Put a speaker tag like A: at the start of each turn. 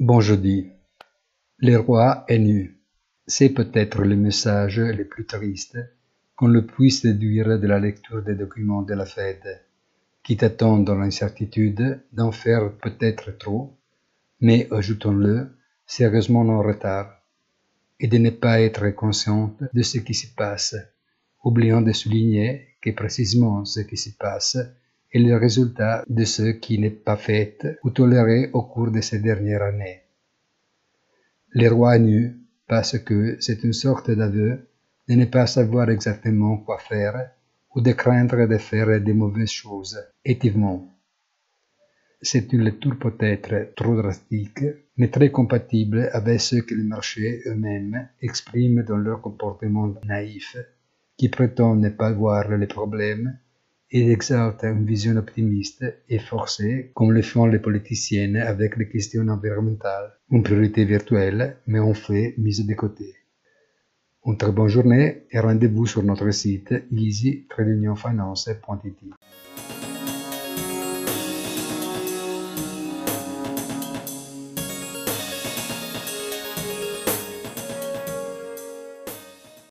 A: Bon jeudi. Le roi est nu. C'est peut-être le message le plus triste qu'on le puisse déduire de la lecture des documents de la Fed, qui t'attendent dans l'incertitude d'en faire peut-être trop, mais, ajoutons-le, sérieusement en retard, et de ne pas être consciente de ce qui se passe, oubliant de souligner que précisément ce qui se passe est le résultat de ce qui n'est pas fait ou toléré au cours de ces dernières années. Les rois nus, parce que c'est une sorte d'aveu de ne pas savoir exactement quoi faire ou de craindre de faire de mauvaises choses, étivement. C'est une lecture peut-être trop drastique, mais très compatible avec ce que les marchés eux-mêmes expriment dans leur comportement naïf, qui prétend ne pas voir les problèmes il exalte une vision optimiste et forcée, comme le font les politiciennes avec les questions environnementales, une priorité virtuelle, mais en fait mise de côté. Une très bonne journée et rendez-vous sur notre site easy-finance.it.